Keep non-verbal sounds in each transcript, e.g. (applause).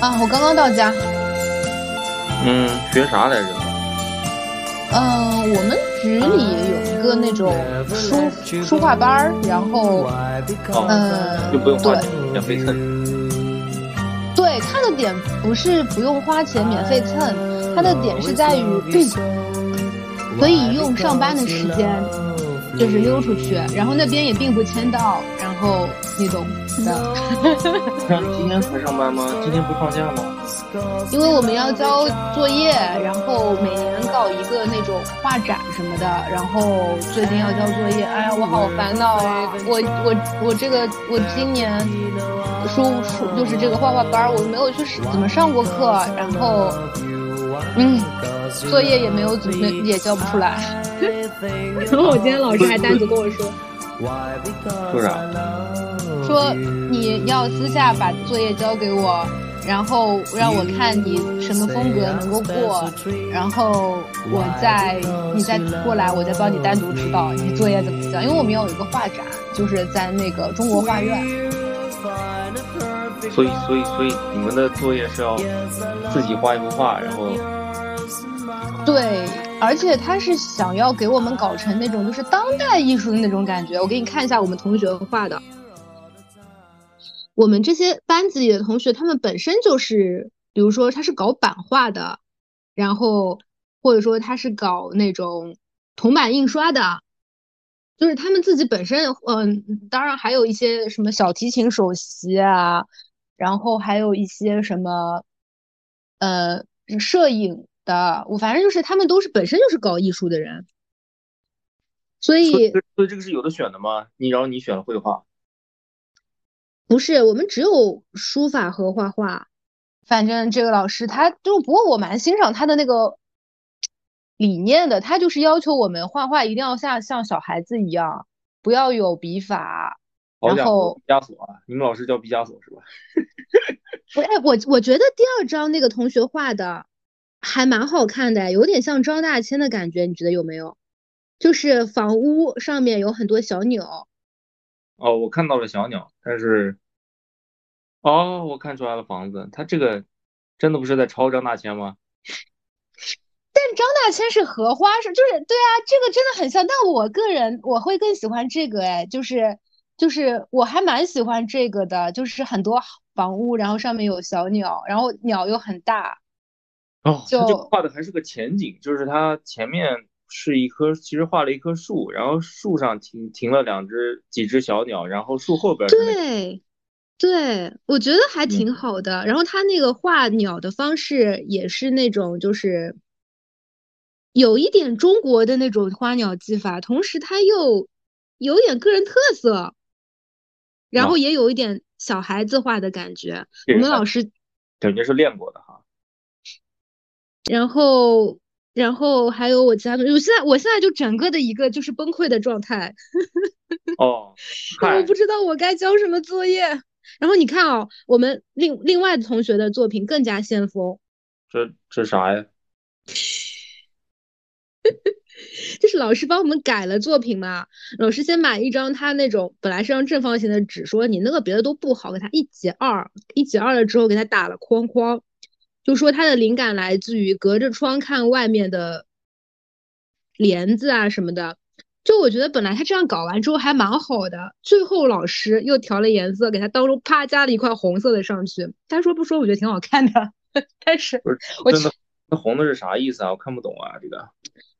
啊，我刚刚到家。嗯，学啥来着？嗯，我们局里有一个那种书书画班儿，然后，嗯，就不用花免费蹭。对，它的点不是不用花钱免费蹭，它的点是在于可以用上班的时间，就是溜出去，然后那边也并不签到，然后你懂的。(laughs) 今天才上班吗？今天不放假吗？(laughs) 因为我们要交作业，然后每年搞一个那种画展什么的，然后最近要交作业，哎呀，我好烦恼啊！我我我这个我今年书书就是这个画画班儿，我没有去怎么上过课，然后嗯，作业也没有怎么也交不出来。然后我今天老师还单独跟我说，说啥？说你要私下把作业交给我，然后让我看你什么风格能够过，然后我再你再过来，我再帮你单独指导你作业怎么交。因为我们要有一个画展，就是在那个中国画院。所以所以所以你们的作业是要自己画一幅画，然后对，而且他是想要给我们搞成那种就是当代艺术的那种感觉。我给你看一下我们同学画的。我们这些班级里的同学，他们本身就是，比如说他是搞版画的，然后或者说他是搞那种铜版印刷的，就是他们自己本身，嗯，当然还有一些什么小提琴首席啊，然后还有一些什么，呃，摄影的，我反正就是他们都是本身就是搞艺术的人，所以所以这个是有的选的吗？你然后你选了绘画，不是，我们只有书法和画画。反正这个老师他就，不过我蛮欣赏他的那个理念的。他就是要求我们画画一定要像像小孩子一样，不要有笔法。然后伙，毕加索啊！你们老师叫毕加索是吧？(laughs) 不是，哎，我我觉得第二张那个同学画的还蛮好看的，有点像张大千的感觉，你觉得有没有？就是房屋上面有很多小鸟。哦，我看到了小鸟，但是，哦，我看出来了房子，他这个真的不是在抄张大千吗？(laughs) 但张大千是荷花是，就是对啊，这个真的很像。但我个人我会更喜欢这个，哎，就是就是我还蛮喜欢这个的，就是很多房屋，然后上面有小鸟，然后鸟又很大。哦，他这个就画的还是个前景，就是它前面是一棵，其实画了一棵树，然后树上停停了两只几只小鸟，然后树后边对，对，我觉得还挺嗯好的。然后他那个画鸟的方式也是那种，就是有一点中国的那种花鸟技法，同时他又有点个人特色，然后也有一点小孩子画的感觉。我们老师，感觉是练过的哈。然后，然后还有我其他同学，我现在我现在就整个的一个就是崩溃的状态。(laughs) (laughs) 哦，我，不知道我该交什么作业。然后你看哦，我们另另外的同学的作品更加先锋，这这啥呀？(laughs) 就是老师帮我们改了作品嘛。老师先买一张他那种本来是张正方形的纸，说你那个别的都不好，给他一截二，一截二了之后给他打了框框，就说他的灵感来自于隔着窗看外面的帘子啊什么的。就我觉得本来他这样搞完之后还蛮好的，最后老师又调了颜色，给他当中啪加了一块红色的上去。他说不说，我觉得挺好看的，(laughs) 但是不是我真的，那红的是啥意思啊？我看不懂啊，这个。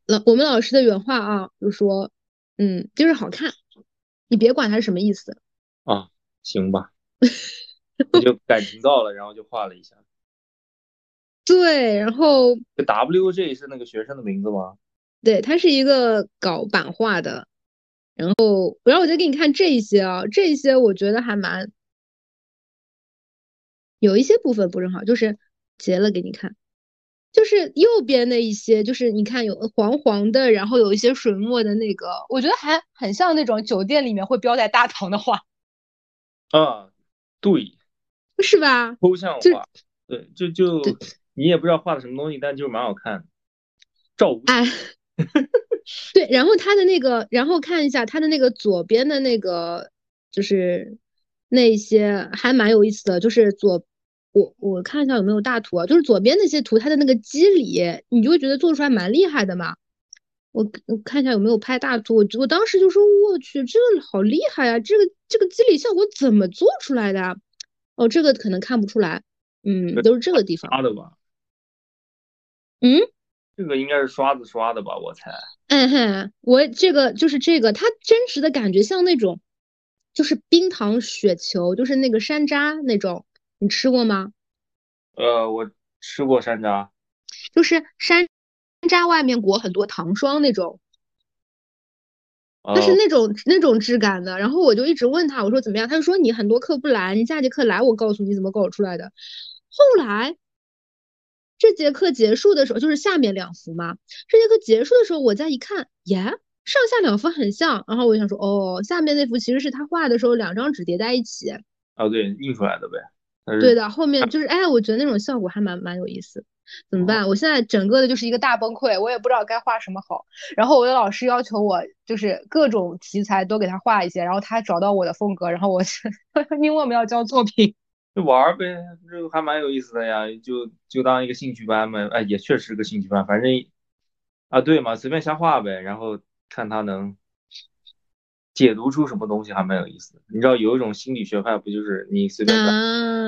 老我们老师的原话啊，就说，嗯，就是好看，你别管它是什么意思。啊，行吧，(laughs) 我就感情到了，然后就画了一下。对，然后这 WJ 是那个学生的名字吗？对，他是一个搞版画的，然后然后我就给你看这一些啊，这一些我觉得还蛮，有一些部分不是很好，就是截了给你看，就是右边的一些，就是你看有黄黄的，然后有一些水墨的那个，我觉得还很像那种酒店里面会标在大堂的画，啊，对，是吧？抽象画，对，就就对你也不知道画的什么东西，但就是蛮好看的。赵无哎，对，然后他的那个，然后看一下他的那个左边的那个，就是那些还蛮有意思的，就是左我我看一下有没有大图啊，就是左边那些图，它的那个肌理，你就会觉得做出来蛮厉害的嘛。我我看一下有没有拍大图，我我当时就说我去，这个好厉害啊，这个这个肌理效果怎么做出来的？哦，这个可能看不出来，嗯，都是这个地方。刷的吧？嗯，这个应该是刷子刷的吧？我猜。嗯哼，我这个就是这个，它真实的感觉像那种，就是冰糖雪球，就是那个山楂那种，你吃过吗？呃，我吃过山楂，就是山山楂外面裹很多糖霜那种，它是那种那种质感的。然后我就一直问他，我说怎么样？他就说你很多课不来，你下节课来，我告诉你怎么搞出来的。后来。这节课结束的时候，就是下面两幅嘛。这节课结束的时候，我再一看，耶，上下两幅很像。然后我就想说，哦，下面那幅其实是他画的时候两张纸叠在一起。哦，对，印出来的呗。对的，后面就是，哎，我觉得那种效果还蛮蛮有意思。怎么办？我现在整个的就是一个大崩溃，我也不知道该画什么好。然后我的老师要求我就是各种题材都给他画一些，然后他找到我的风格，然后我 (laughs) 因为我们要交作品。就玩呗，这个还蛮有意思的呀，就就当一个兴趣班嘛，哎，也确实是个兴趣班，反正啊，对嘛，随便瞎画呗，然后看他能解读出什么东西，还蛮有意思的。你知道有一种心理学派，不就是你随便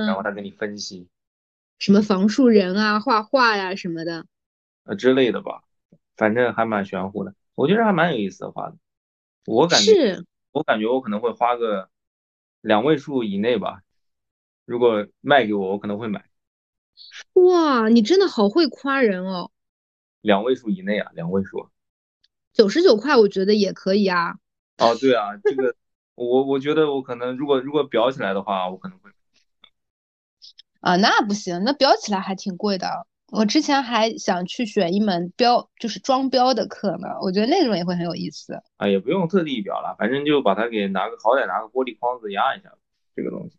然后他给你分析什么房树人啊、画画呀什么的呃之类的吧，反正还蛮玄乎的，我觉得还蛮有意思的画的。我感觉，我感觉我可能会花个两位数以内吧。如果卖给我，我可能会买。哇，你真的好会夸人哦！两位数以内啊，两位数。九十九块，我觉得也可以啊。哦，对啊，这个我我觉得我可能如果如果裱起来的话，我可能会。啊，那不行，那裱起来还挺贵的。我之前还想去选一门标，就是装裱的课呢。我觉得那种也会很有意思。啊，也不用特地裱了，反正就把它给拿个好歹拿个玻璃框子压一下，这个东西。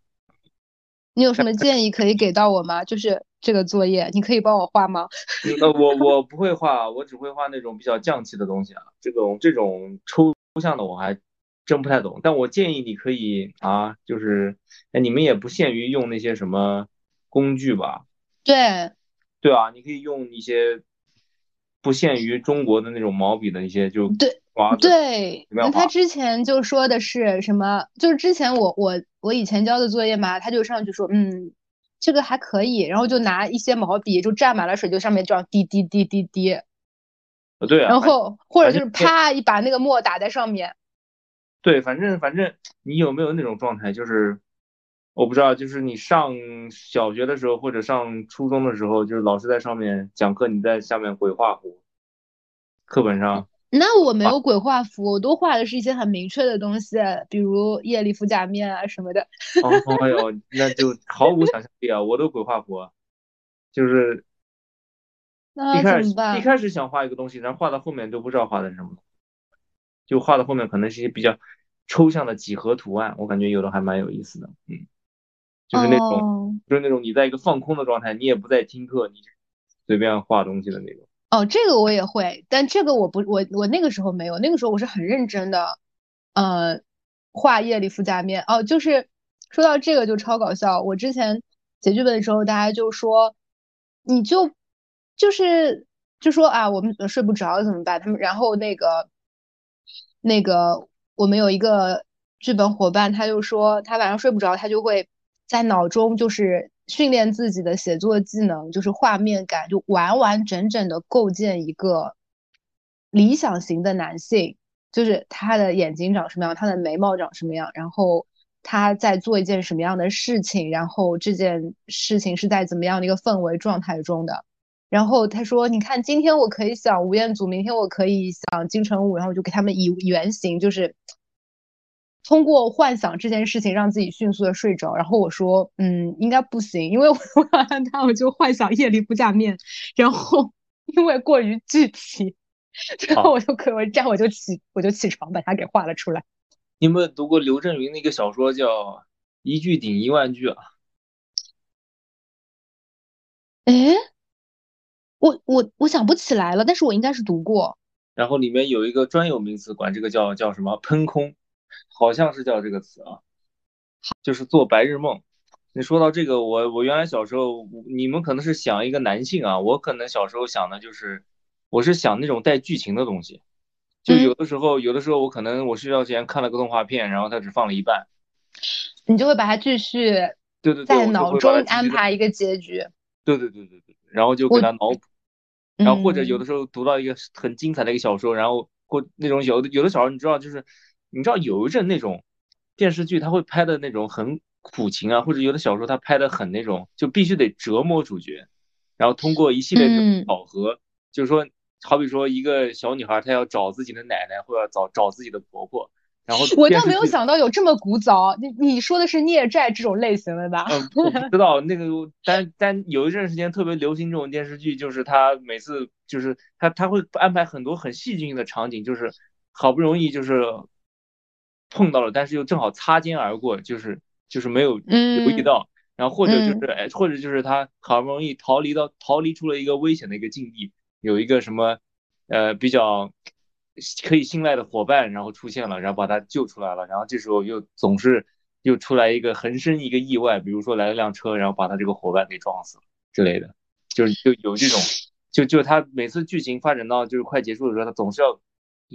你有什么建议可以给到我吗？就是这个作业，你可以帮我画吗？(laughs) 呃，我我不会画，我只会画那种比较匠气的东西啊。这种这种抽象的我还真不太懂。但我建议你可以啊，就是哎，你们也不限于用那些什么工具吧？对，对啊，你可以用一些不限于中国的那种毛笔的一些就对。对，那他之前就说的是什么？就是之前我我我以前交的作业嘛，他就上去说，嗯，这个还可以，然后就拿一些毛笔就蘸满了水，就上面这样滴滴滴滴滴。呃，对啊。然后或者就是啪一把那个墨打在上面。对，反正反正你有没有那种状态？就是我不知道，就是你上小学的时候或者上初中的时候，就是老师在上面讲课，你在下面鬼画符，课本上。那我没有鬼画符，我都画的是一些很明确的东西，比如夜里服假面啊什么的。哦，(laughs) 哎呦，那就毫无想象力啊！我都鬼画符，就是一开始一开始想画一个东西，然后画到后面都不知道画的是什么，就画到后面可能是一些比较抽象的几何图案，我感觉有的还蛮有意思的，嗯，就是那种就是那种你在一个放空的状态，你也不在听课，你随便画东西的那种。哦，这个我也会，但这个我不，我我那个时候没有，那个时候我是很认真的，呃，画叶里夫假面。哦，就是说到这个就超搞笑。我之前写剧本的时候，大家就说，你就就是就说啊，我们睡不着怎么办？他们然后那个那个我们有一个剧本伙伴，他就说他晚上睡不着，他就会在脑中就是。训练自己的写作技能，就是画面感，就完完整整的构建一个理想型的男性，就是他的眼睛长什么样，他的眉毛长什么样，然后他在做一件什么样的事情，然后这件事情是在怎么样的一个氛围状态中的。然后他说：“你看，今天我可以想吴彦祖，明天我可以想金城武，然后我就给他们以原型，就是。”通过幻想这件事情让自己迅速的睡着，然后我说，嗯，应该不行，因为我 (laughs) 他我就幻想夜里不加面，然后因为过于具体，最后我就可我这样我就起我就起床把它给画了出来。你有没有读过刘震云那个小说叫《一句顶一万句》啊？哎，我我我想不起来了，但是我应该是读过。然后里面有一个专有名词，管这个叫叫什么喷空。好像是叫这个词啊，就是做白日梦，你说到这个，我我原来小时候，你们可能是想一个男性啊，我可能小时候想的就是，我是想那种带剧情的东西，就有的时候，有的时候我可能我睡觉前看了个动画片，然后它只放了一半，你就会把它继续对对在脑中安排一个结局，对对对对对，然后就给他脑补，然后或者有的时候读到一个很精彩的一个小说，然后或那种有的有的小说你知道就是你知道有一阵那种电视剧他会拍的那种很。苦情啊，或者有的小说他拍的很那种，就必须得折磨主角，然后通过一系列的考核，就是说，好比说一个小女孩她要找自己的奶奶，或者找找自己的婆婆，然后我倒没有想到有这么古早，你你说的是孽债这种类型的吧？嗯，我不知道那个，但但有一阵时间特别流行这种电视剧，就是他每次就是他他会安排很多很戏剧性的场景，就是好不容易就是碰到了，但是又正好擦肩而过，就是。就是没有留意到，然后或者就是哎，或者就是他好不容易逃离到逃离出了一个危险的一个境地，有一个什么呃比较可以信赖的伙伴，然后出现了，然后把他救出来了，然后这时候又总是又出来一个横生一个意外，比如说来了辆车，然后把他这个伙伴给撞死了之类的，就是就有这种，(laughs) 就就他每次剧情发展到就是快结束的时候，他总是要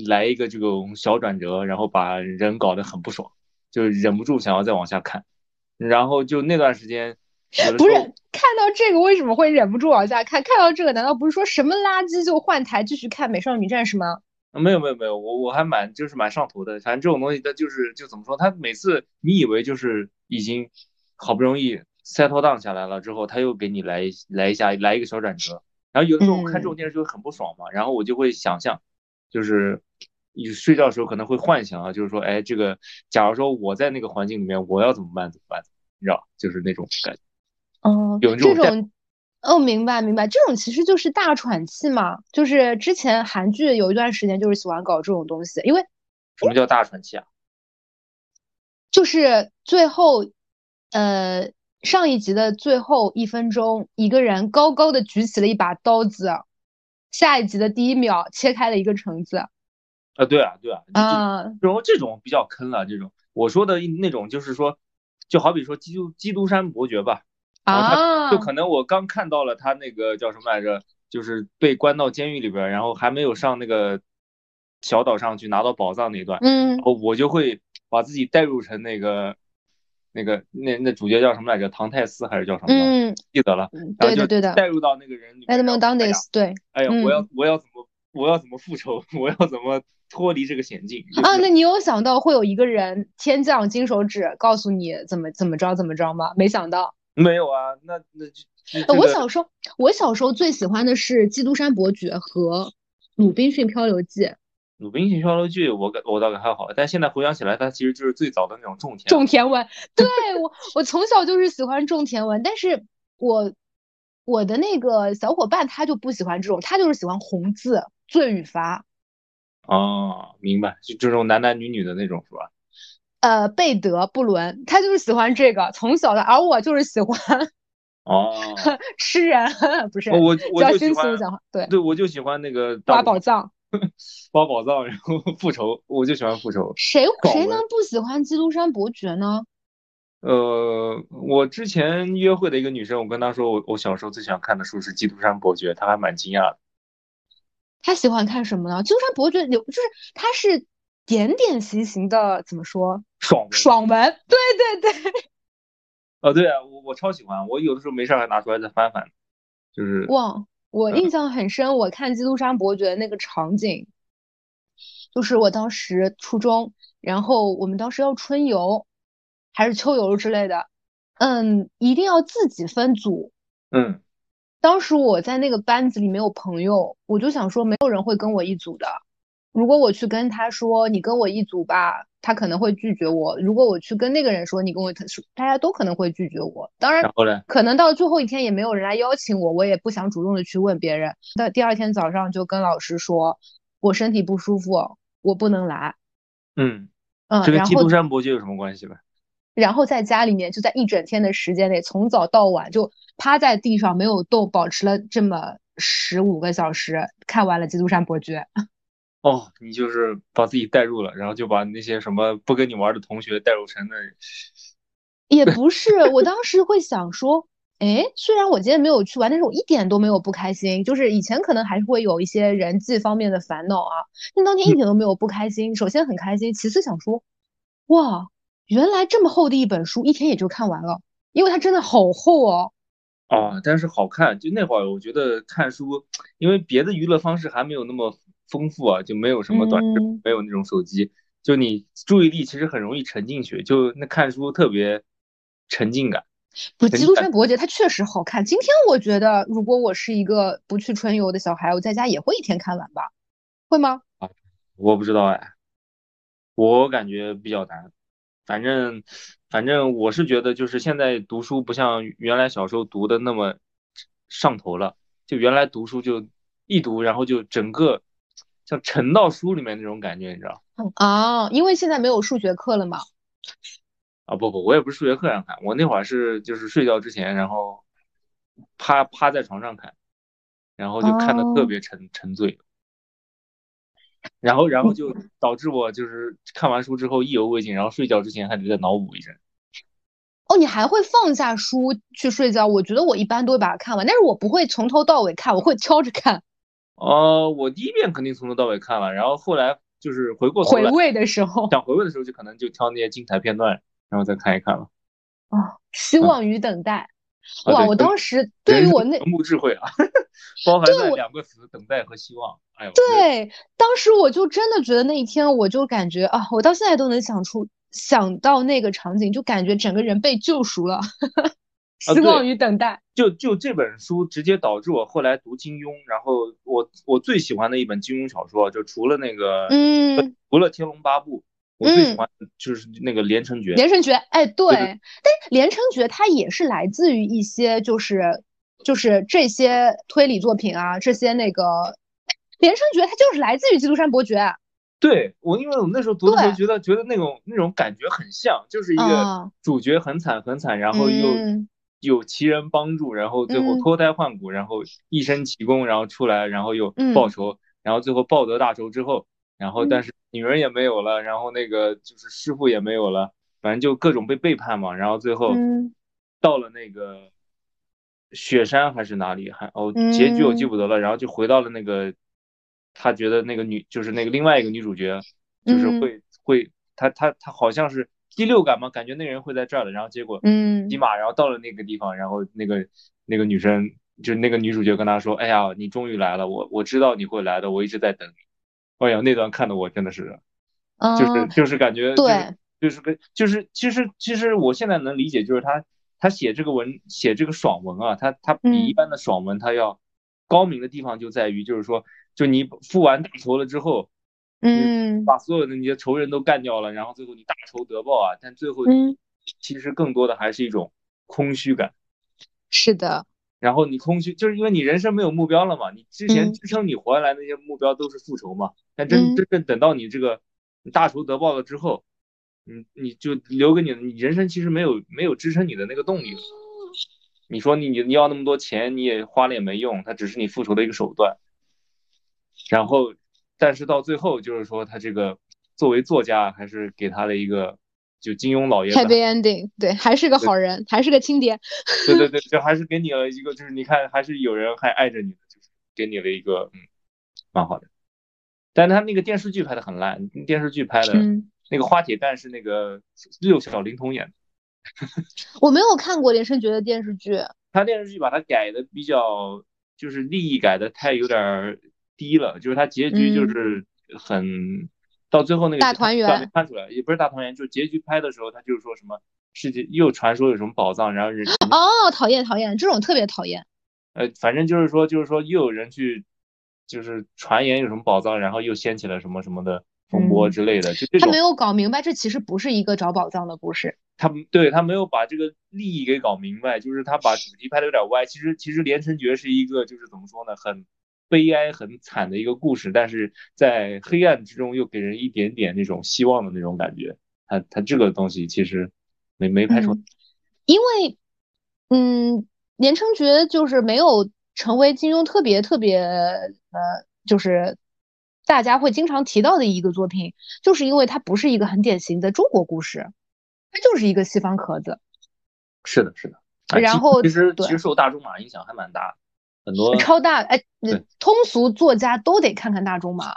来一个这种小转折，然后把人搞得很不爽。就忍不住想要再往下看，然后就那段时间，不是看到这个为什么会忍不住往下看？看到这个难道不是说什么垃圾就换台继续看《美少女战士》吗？没有没有没有，我我还蛮就是蛮上头的。反正这种东西它就是就怎么说，它每次你以为就是已经好不容易 settle down 下来了之后，他又给你来来一下来一个小转折。然后有的时候我看这种电视就很不爽嘛，然后我就会想象，就是。你睡觉的时候可能会幻想啊，就是说，哎，这个，假如说我在那个环境里面，我要怎么办？怎么办？你知道，就是那种感觉。哦，有这种，哦，明白明白，这种其实就是大喘气嘛。就是之前韩剧有一段时间就是喜欢搞这种东西，因为什么叫大喘气啊？就是最后，呃，上一集的最后一分钟，一个人高高的举起了一把刀子，下一集的第一秒切开了一个橙子。啊，对啊，对啊，啊，然后这种比较坑了，这种我说的那种就是说，就好比说基督基督山伯爵吧，啊，就可能我刚看到了他那个叫什么来着，就是被关到监狱里边，然后还没有上那个小岛上去拿到宝藏那段，嗯，我就会把自己代入成那个那个那那主角叫什么来着，唐泰斯还是叫什么？嗯，记得了，对的对的，代入到那个人里面。Edmond Dantes，对，哎呀，我要我要怎么我要怎么复仇？(laughs) 我要怎么？脱离这个险境啊！那你有想到会有一个人天降金手指告诉你怎么怎么着怎么着吗？没想到，没有啊。那那就我小时候，我小时候最喜欢的是《基督山伯爵》和《鲁滨逊漂流记》。《鲁滨逊漂流记》我感我倒还好，但现在回想起来，它其实就是最早的那种种田种田文。对我，我从小就是喜欢种田文，但是我我的那个小伙伴他就不喜欢这种，他就是喜欢红字罪与罚。哦，明白，就这种男男女女的那种是吧？呃，贝德布伦，他就是喜欢这个，从小的，而我就是喜欢哦，(laughs) 诗人 (laughs) 不是？我我就喜欢讲话，对对，我就喜欢那个挖宝藏，(laughs) 挖宝藏，然后复仇，我就喜欢复仇。谁谁能不喜欢基督山伯爵呢？呃，我之前约会的一个女生，我跟她说，我我小时候最喜欢看的书是《基督山伯爵》，她还蛮惊讶的。他喜欢看什么呢？基督山伯爵有，就是他是点点型型的，怎么说？爽爽文，对对对。(laughs) 哦，对啊，我我超喜欢，我有的时候没事还拿出来再翻翻。就是哇，我印象很深，我看基督山伯爵的那个场景，就是我当时初中，然后我们当时要春游还是秋游之类的，嗯，一定要自己分组，嗯。当时我在那个班子里没有朋友，我就想说没有人会跟我一组的。如果我去跟他说你跟我一组吧，他可能会拒绝我。如果我去跟那个人说你跟我，大家都可能会拒绝我。当然，可能到最后一天也没有人来邀请我，我也不想主动的去问别人。到第二天早上就跟老师说，我身体不舒服，我不能来。嗯嗯，这个基督山伯爵有什么关系呗？然后在家里面，就在一整天的时间内，从早到晚就趴在地上没有动，保持了这么十五个小时，看完了《基督山伯爵》。(laughs) 哦，你就是把自己带入了，然后就把那些什么不跟你玩的同学带入成那也不是，我当时会想说，哎，虽然我今天没有去玩，但是我一点都没有不开心。就是以前可能还是会有一些人际方面的烦恼啊，但当天一点都没有不开心。首先很开心，其次想说，哇，原来这么厚的一本书，一天也就看完了，因为它真的好厚哦。啊，但是好看。就那会儿，我觉得看书，因为别的娱乐方式还没有那么丰富啊，就没有什么短视，没有那种手机，就你注意力其实很容易沉进去，就那看书特别。沉浸感，不，《基督山伯爵》它确实好看。今天我觉得，如果我是一个不去春游的小孩，我在家也会一天看完吧？会吗？啊，我不知道哎，我感觉比较难。反正，反正我是觉得，就是现在读书不像原来小时候读的那么上头了。就原来读书就一读，然后就整个像沉到书里面那种感觉，你知道？啊，因为现在没有数学课了嘛。啊不不，我也不是数学课上看，我那会儿是就是睡觉之前，然后趴趴在床上看，然后就看的特别沉沉醉，然后然后就导致我就是看完书之后意犹未尽，然后睡觉之前还得再脑补一阵。哦，你还会放下书去睡觉？我觉得我一般都会把它看完，但是我不会从头到尾看，我会挑着看。哦，我第一遍肯定从头到尾看了，然后后来就是回过头回味的时候，想回味的时候就可能就挑那些精彩片段。然后再看一看了，啊，希望与等待，哇！我当时对于我那人物智慧啊，(laughs) 包含在两个词：等待和希望。哎呦，对，当时我就真的觉得那一天，我就感觉啊，我到现在都能想出想到那个场景，就感觉整个人被救赎了。(laughs) 希望与等待，就就这本书直接导致我后来读金庸，然后我我最喜欢的一本金庸小说，就除了那个，嗯，除了《天龙八部》。我最喜欢就是那个《连城诀》。连城诀，哎，对，但是《连城诀》它也是来自于一些，就是就是这些推理作品啊，这些那个《连城诀》它就是来自于《基督山伯爵》。对我，因为我那时候读的时候觉得觉得那种那种感觉很像，就是一个主角很惨很惨，然后又有奇人帮助，然后最后脱胎换骨，然后一身奇功，然后出来，然后又报仇，然后最后报得大仇之后。然后，但是女人也没有了，然后那个就是师傅也没有了，反正就各种被背叛嘛。然后最后到了那个雪山还是哪里，还哦结局我记不得了。然后就回到了那个，他觉得那个女就是那个另外一个女主角，就是会会他他他好像是第六感嘛，感觉那个人会在这儿的。然后结果嗯骑马，然后到了那个地方，然后那个那个女生就是那个女主角跟他说：“哎呀，你终于来了，我我知道你会来的，我一直在等你。”哎呀，那段看的我真的是，就是就是感觉，对，就是跟就是其实其实我现在能理解，就是他他写这个文写这个爽文啊，他他比一般的爽文他要高明的地方就在于，就是说，就你付完大仇了之后，嗯，把所有的那些仇人都干掉了，然后最后你大仇得报啊，但最后其实更多的还是一种空虚感。是的。然后你空虚，就是因为你人生没有目标了嘛。你之前支撑你活下来那些目标都是复仇嘛。但真真正等到你这个大仇得报了之后，你你就留给你，你人生其实没有没有支撑你的那个动力了。你说你你要那么多钱，你也花了也没用，它只是你复仇的一个手段。然后，但是到最后就是说，他这个作为作家，还是给他的一个。就金庸老爷子，Happy Ending，对，还是个好人，还是个亲爹。对对对，(laughs) 就还是给你了一个，就是你看，还是有人还爱着你的，就是给你了一个，嗯，蛮好的。但他那个电视剧拍的很烂，电视剧拍的那个花铁蛋是那个六小龄童演的。(laughs) 我没有看过连胜觉的电视剧。他电视剧把它改的比较，就是利益改的太有点低了，就是他结局就是很。到最后那个大团圆看出来，也不是大团圆，就是结局拍的时候，他就是说什么世界又传说有什么宝藏，然后人哦，讨厌讨厌，这种特别讨厌。呃，反正就是说，就是说又有人去，就是传言有什么宝藏，然后又掀起了什么什么的风波之类的，就这种。他没有搞明白，这其实不是一个找宝藏的故事。他对他没有把这个利益给搞明白，就是他把主题拍的有点歪。其实其实连城诀是一个就是怎么说呢，很。悲哀很惨的一个故事，但是在黑暗之中又给人一点点那种希望的那种感觉。他他这个东西其实没没拍出来，因为嗯，连城诀就是没有成为金庸特别特别呃，就是大家会经常提到的一个作品，就是因为它不是一个很典型的中国故事，它就是一个西方壳子。是的，是的。然后其实其实受大仲马影响还蛮大，很多超大哎，通俗作家都得看看大仲马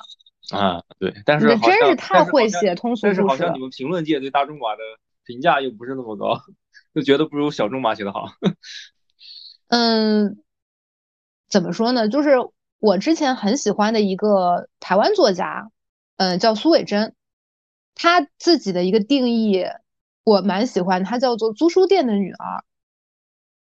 啊。对，但是真是太会写通俗故事了。但是好像你们评论界对大仲马的评价又不是那么高，(laughs) 就觉得不如小仲马写的好。(laughs) 嗯，怎么说呢？就是我之前很喜欢的一个台湾作家，嗯，叫苏伟珍，他自己的一个定义我蛮喜欢，他叫做租书店的女儿。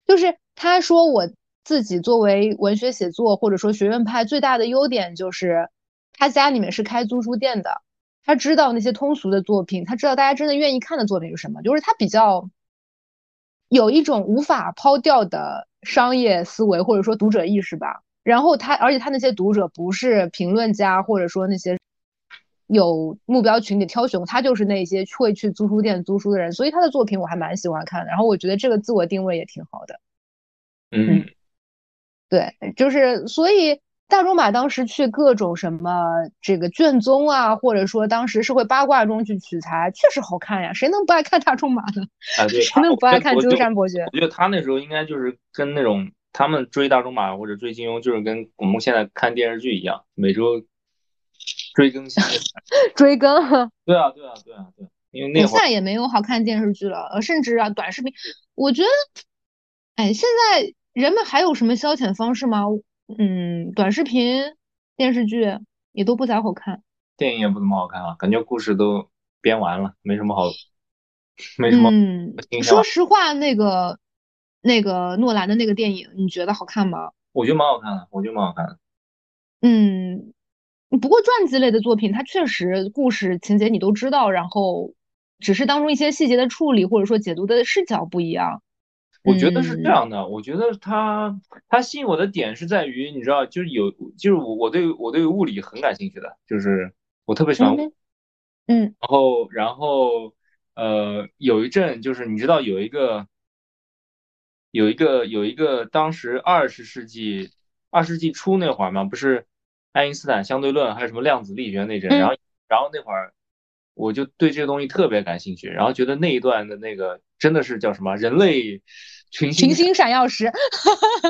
就是他说我自己作为文学写作或者说学院派最大的优点就是他家里面是开租书店的，他知道那些通俗的作品，他知道大家真的愿意看的作品是什么，就是他比较有一种无法抛掉的商业思维或者说读者意识吧。然后他而且他那些读者不是评论家或者说那些有目标群体挑选，他就是那些会去租书店租书的人，所以他的作品我还蛮喜欢看的。然后我觉得这个自我定位也挺好的。嗯，对，就是所以大仲马当时去各种什么这个卷宗啊，或者说当时社会八卦中去取材，确实好看呀。谁能不爱看大仲马呢？啊，对，(laughs) 谁能不爱看《鸠山伯爵》？我觉得他那时候应该就是跟那种他们追大仲马或者追金庸，就是跟我们现在看电视剧一样，每周追更新。(laughs) 追更。对啊，对啊，对啊，对，因为那会儿现在也没有好看电视剧了，呃，甚至啊，短视频，我觉得，哎，现在。人们还有什么消遣方式吗？嗯，短视频、电视剧也都不咋好看，电影也不怎么好看啊，感觉故事都编完了，没什么好，没什么。嗯，说实话，那个那个诺兰的那个电影，你觉得好看吗？我觉得蛮好看的，我觉得蛮好看的。嗯，不过传记类的作品，它确实故事情节你都知道，然后只是当中一些细节的处理或者说解读的视角不一样。我觉得是这样的，我觉得他他吸引我的点是在于，你知道，就是有，就是我我对我对物理很感兴趣的，就是我特别喜欢，嗯，然后然后呃，有一阵就是你知道有一个有一个有一个当时二十世纪二世纪初那会儿嘛，不是爱因斯坦相对论还有什么量子力学那阵，然后然后那会儿我就对这个东西特别感兴趣，然后觉得那一段的那个真的是叫什么人类。群群星闪耀时，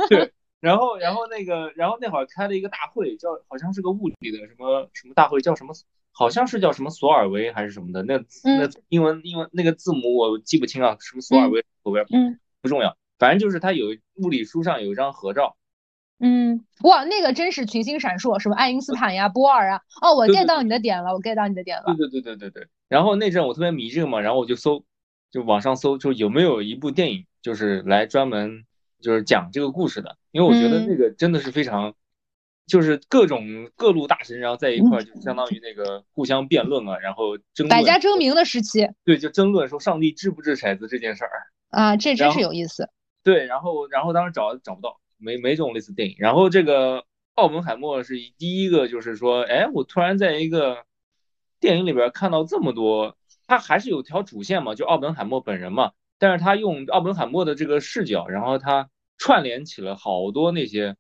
对，(laughs) 然后然后那个然后那会儿开了一个大会，叫好像是个物理的什么什么大会，叫什么好像是叫什么索尔维还是什么的，那那英文英文那个字母我记不清啊，什么索尔维后边嗯。不重要，反正就是他有物理书上有一张合照，嗯哇那个真是群星闪烁，什么爱因斯坦呀波尔啊，哦我 get 到你的点了，我 get 到你的点了，对对对对对对，然后那阵我特别迷这个嘛，然后我就搜就网上搜就有没有一部电影。就是来专门就是讲这个故事的，因为我觉得那个真的是非常，就是各种各路大神然后在一块儿，就相当于那个互相辩论啊，然后争百家争鸣的时期。对，就争论说上帝掷不掷骰子这件事儿啊，这真是有意思。对，然后然后当时找找不到，没没这种类似电影。然后这个奥本海默是第一个，就是说，哎，我突然在一个电影里边看到这么多，他还是有条主线嘛，就奥本海默本人嘛。但是他用奥本海默的这个视角，然后他串联起了好多那些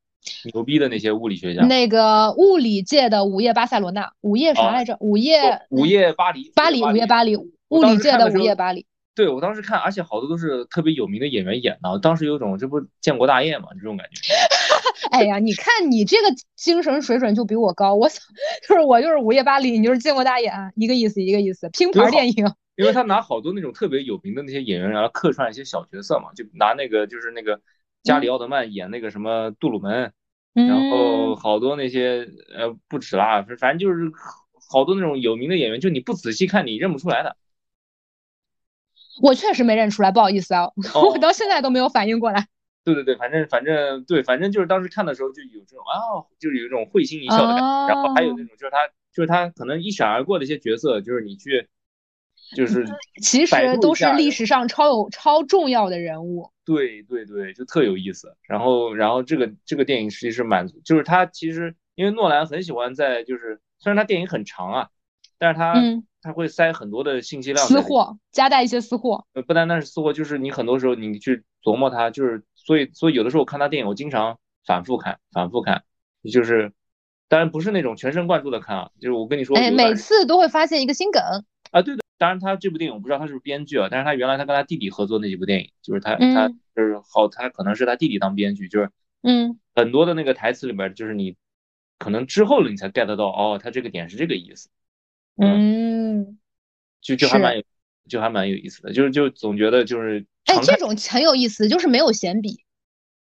牛逼的那些物理学家。那个物理界的午夜巴塞罗那，午夜啥来着？午夜午夜巴黎，巴黎午夜巴黎，物理界的午夜巴黎。对我当时看，而且好多都是特别有名的演员演的，当时有种这不建国大业嘛这种感觉。(laughs) 哎呀，你看你这个精神水准就比我高，我想就是我就是午夜巴黎，你就是建国大业，一个意思一个意思，拼盘电影。因为他拿好多那种特别有名的那些演员，然后客串一些小角色嘛，就拿那个就是那个加里奥德曼演那个什么杜鲁门，然后好多那些呃不止啦，反正就是好多那种有名的演员，就你不仔细看你认不出来的。我确实没认出来，不好意思啊，(laughs) 我到现在都没有反应过来。对对对，反正反正对，反正就是当时看的时候就有这种啊，就是有一种会心一笑的感觉。然后还有那种就是他就是他可能一闪而过的一些角色，就是你去。就是其实都是历史上超有超重要的人物，对对对，就特有意思。然后然后这个这个电影实际是满足，就是他其实因为诺兰很喜欢在就是虽然他电影很长啊，但是他他会塞很多的信息量，私货夹带一些私货。呃，不单单是私货，就是你很多时候你去琢磨他，就是所以所以有的时候我看他电影，我经常反复看反复看，就是当然不是那种全神贯注的看啊，就是我跟你说，哎，每次都会发现一个新梗啊，对的。当然他这部电影我不知道他是不是编剧啊，但是他原来他跟他弟弟合作那几部电影，就是他他就是好，他可能是他弟弟当编剧，就是嗯，很多的那个台词里边，就是你可能之后了你才 get 到，哦，他这个点是这个意思，嗯，就就还蛮有，就还蛮有意思的，就是就总觉得就是，哎，这种很有意思，就是没有闲笔。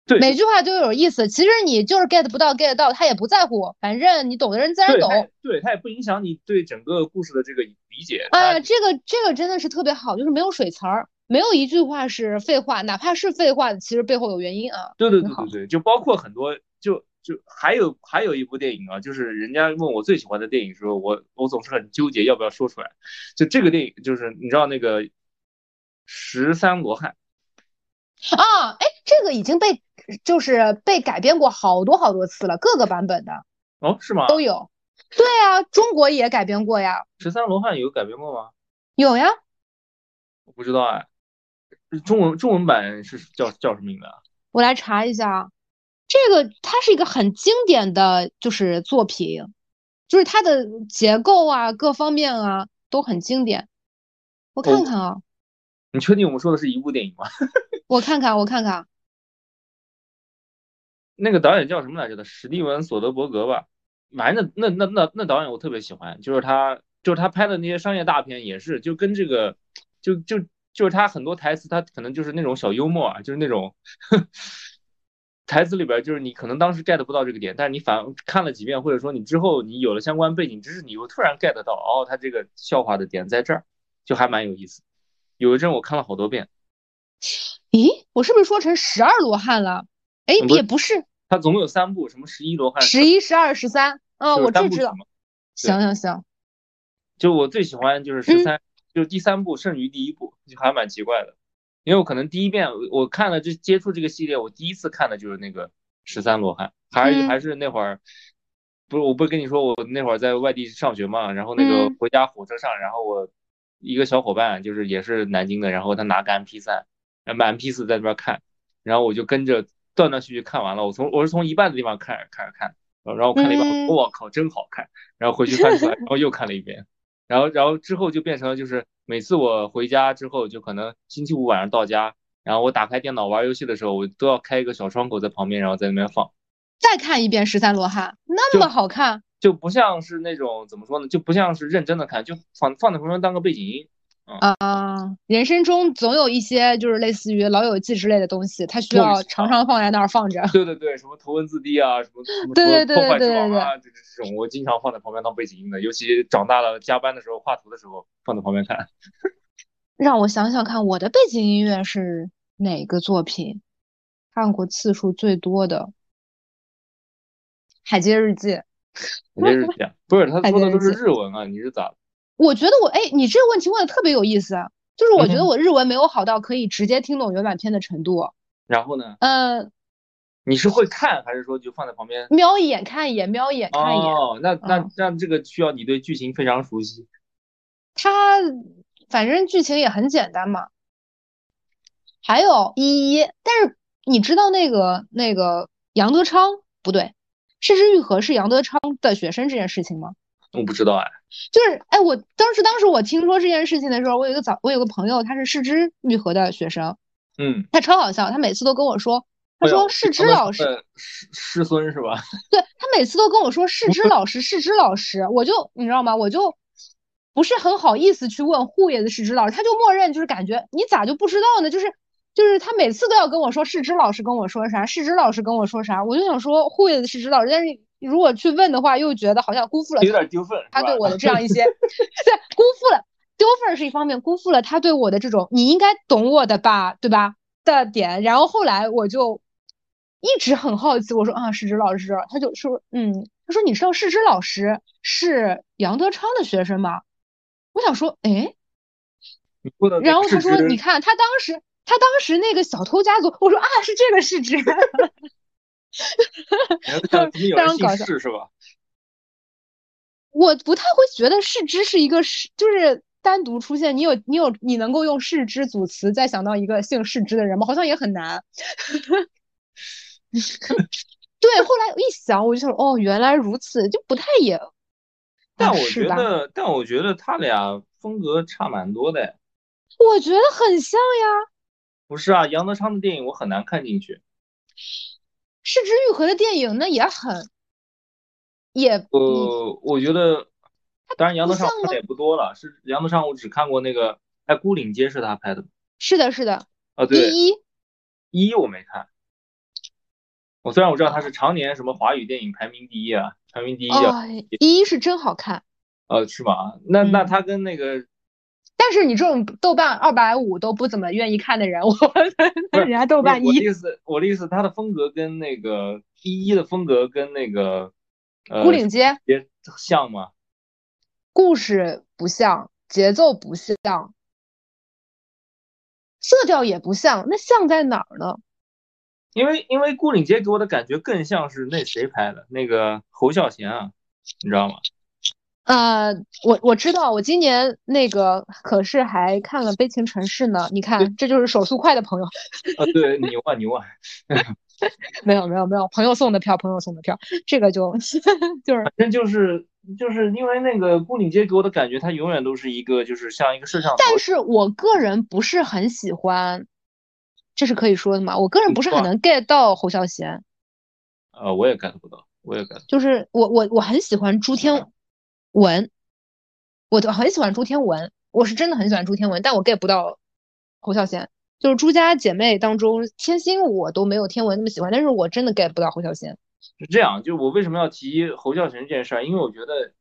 对，每句话都有意思。其实你就是 get 不到，get 到他也不在乎，反正你懂的人自然懂。对，他也不影响你对整个故事的这个理解。啊，这个这个真的是特别好，就是没有水词儿，没有一句话是废话，哪怕是废话，其实背后有原因啊。对对对对对，就包括很多，就就还有还有一部电影啊，就是人家问我最喜欢的电影时候，我我总是很纠结要不要说出来。就这个电影，就是你知道那个十三罗汉啊？哎，这个已经被。就是被改编过好多好多次了，各个版本的哦，是吗？都有，对啊，中国也改编过呀。十三罗汉有改编过吗？有呀。我不知道哎，中文中文版是叫叫什么名字啊？我来查一下，这个它是一个很经典的就是作品，就是它的结构啊，各方面啊都很经典。我看看啊。你确定我们说的是一部电影吗？(laughs) 我看看，我看看。那个导演叫什么来着的？史蒂文·索德伯格吧。反正那那那那那导演我特别喜欢，就是他就是他拍的那些商业大片也是，就跟这个就就就是他很多台词，他可能就是那种小幽默啊，就是那种台词里边，就是你可能当时 get 不到这个点，但是你反看了几遍，或者说你之后你有了相关背景知识，你又突然 get 到，哦，他这个笑话的点在这儿，就还蛮有意思。有一阵我看了好多遍。咦，我是不是说成十二罗汉了？哎，也不是，他总共有三部，什么十一罗汉，十一、十二、十三。嗯，我这知道。行行行，就我最喜欢就是十三，就是第三部剩余第一部，就还蛮奇怪的。因为我可能第一遍我看了这接触这个系列，我第一次看的就是那个十三罗汉，还是还是那会儿，不是我不是跟你说我那会儿在外地上学嘛，然后那个回家火车上，然后我一个小伙伴就是也是南京的，然后他拿个 M P 三，然后 M P 四在那边看，然后我就跟着。断断续续看完了，我从我是从一半的地方看开始看，然后我看了一半，我靠，真好看，然后回去翻出来，然后又看了一遍，然后然后之后就变成了就是每次我回家之后，就可能星期五晚上到家，然后我打开电脑玩游戏的时候，我都要开一个小窗口在旁边，然后在那边放，再看一遍十三罗汉，那么好看，就不像是那种怎么说呢，就不像是认真的看，就放放在旁边当个背景音。啊，人生中总有一些就是类似于《老友记》之类的东西，它需要常常放在那儿放着。(laughs) 对对对，什么头文字 D 啊，什么什么对对对对对啊，就是这种，我经常放在旁边当背景音的，尤其长大了加班的时候画图的时候放在旁边看。(laughs) 让我想想看，我的背景音乐是哪个作品？看过次数最多的《海街日记》。海街日记不是他说的都是日文啊，你是咋？我觉得我哎，你这个问题问的特别有意思，就是我觉得我日文没有好到可以直接听懂原版片的程度。然后呢？嗯，你是会看还是说就放在旁边瞄一眼看一眼，瞄一眼看一眼？哦，那那那这个需要你对剧情非常熟悉。它反正剧情也很简单嘛。还有一一，但是你知道那个那个杨德昌不对，失之愈合是杨德昌的学生这件事情吗？我不知道哎。就是哎，我当时当时我听说这件事情的时候，我有一个早我有个朋友，他是世之愈合的学生，嗯，他超好笑，他每次都跟我说，他说世之老师师师孙是吧？(laughs) 对他每次都跟我说世之老师世之老师，我就你知道吗？我就不是很好意思去问护爷的世之老师，他就默认就是感觉你咋就不知道呢？就是就是他每次都要跟我说世之老师跟我说啥，世之老师跟我说啥，我就想说护爷的世之老师，但是。如果去问的话，又觉得好像辜负了有点丢份，他对我的这样一些，(laughs) 对，辜负了丢份是一方面，辜负了他对我的这种你应该懂我的吧，对吧的点。然后后来我就一直很好奇，我说啊，世之老师，他就说，嗯，他说你知道世之老师是杨德昌的学生吗？我想说，哎，然后他说，你看他当时他当时那个小偷家族，我说啊，是这个世之。非常搞笑是吧？我不太会觉得世之是一个是，就是单独出现。你有你有你能够用世之组词再想到一个姓世之的人吗？好像也很难。(laughs) 对，后来一想，我就想，哦，原来如此，就不太也。但我觉得，但我觉得他俩。风格差蛮多的。我觉得很像呀。不是啊，杨德昌的电影我很难看进去。失之愈合的电影那也很，也呃，我觉得，当然杨德昌看的也不多了。是杨德昌，我只看过那个，哎，《孤岭街》是他拍的。是的，是的。啊，对。一一我没看。我虽然我知道他是常年什么华语电影排名第一啊，排名第一啊。一是真好看。呃，是吗？那那他跟那个。但是你这种豆瓣二百五都不怎么愿意看的人，(laughs) 我人家豆瓣一。我的意思，我的意思，他的风格跟那个一一的风格跟那个呃孤岭街像吗？故事不像，节奏不像，色调也不像，那像在哪儿呢？因为因为孤岭街给我的感觉更像是那谁拍的，那个侯孝贤啊，你知道吗？呃，我我知道，我今年那个可是还看了《悲情城市》呢。你看，这就是手速快的朋友。(laughs) 啊，对，牛啊牛啊！没有没有没有，朋友送的票，朋友送的票，这个就 (laughs) 就是，反正就是就是因为那个《孤岭街》给我的感觉，它永远都是一个就是像一个摄像头。但是我个人不是很喜欢，这是可以说的嘛？我个人不是很能 get 到侯孝贤。呃，我也 get 不到，我也 get。就是我我我很喜欢朱天。文，我就很喜欢朱天文，我是真的很喜欢朱天文，但我 get 不到侯孝贤。就是朱家姐妹当中，天心我都没有天文那么喜欢，但是我真的 get 不到侯孝贤。是这样，就我为什么要提侯孝贤这件事儿？因为我觉得，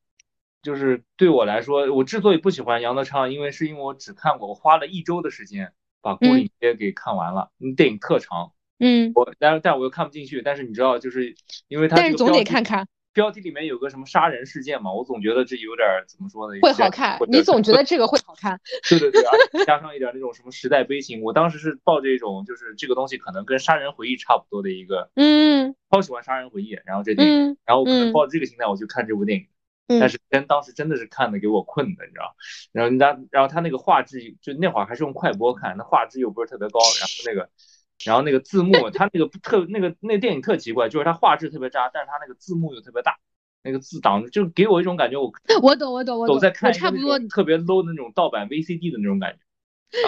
就是对我来说，我之所以不喜欢杨德昌，因为是因为我只看过，我花了一周的时间把《孤岭街》给看完了，电影特长。嗯。我但是但我又看不进去，但是你知道，就是因为他但是总得看看。标题里面有个什么杀人事件嘛，我总觉得这有点怎么说呢？会好看，你总觉得这个会好看。(laughs) 对对对，加上一点那种什么时代悲情，我当时是抱着一种就是这个东西可能跟《杀人回忆》差不多的一个，嗯，超喜欢《杀人回忆》，然后这电影，然后可能抱着这个心态我去看这部电影，但是真当时真的是看的给我困的，你知道？然后人家，然后他那个画质就那会儿还是用快播看，那画质又不是特别高，然后那个。然后那个字幕，它那个特那个那个电影特奇怪，就是它画质特别渣，但是它那个字幕又特别大，那个字挡就给我一种感觉，我我懂我懂我懂，在看差不多特别 low 的那种盗版 VCD 的那种感觉，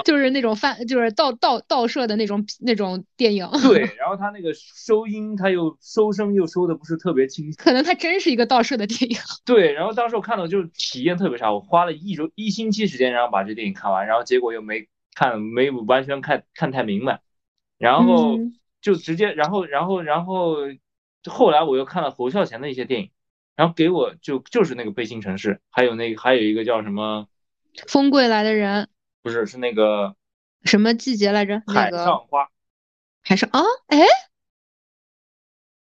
(laughs) 就是那种翻就是盗盗盗摄的那种那种电影。对，(laughs) 然后他那个收音，他又收声又收的不是特别清晰，可能他真是一个盗摄的电影。(laughs) 对，然后当时我看到就体验特别差，我花了一周一星期时间，然后把这电影看完，然后结果又没看没完全看看太明白。然后就直接，然后，然后，然后，后来我又看了侯孝贤的一些电影，然后给我就就是那个《悲情城市》，还有那个还有一个叫什么《风归来的人》，不是，是那个什么季节来着？海上花，海上啊？哎，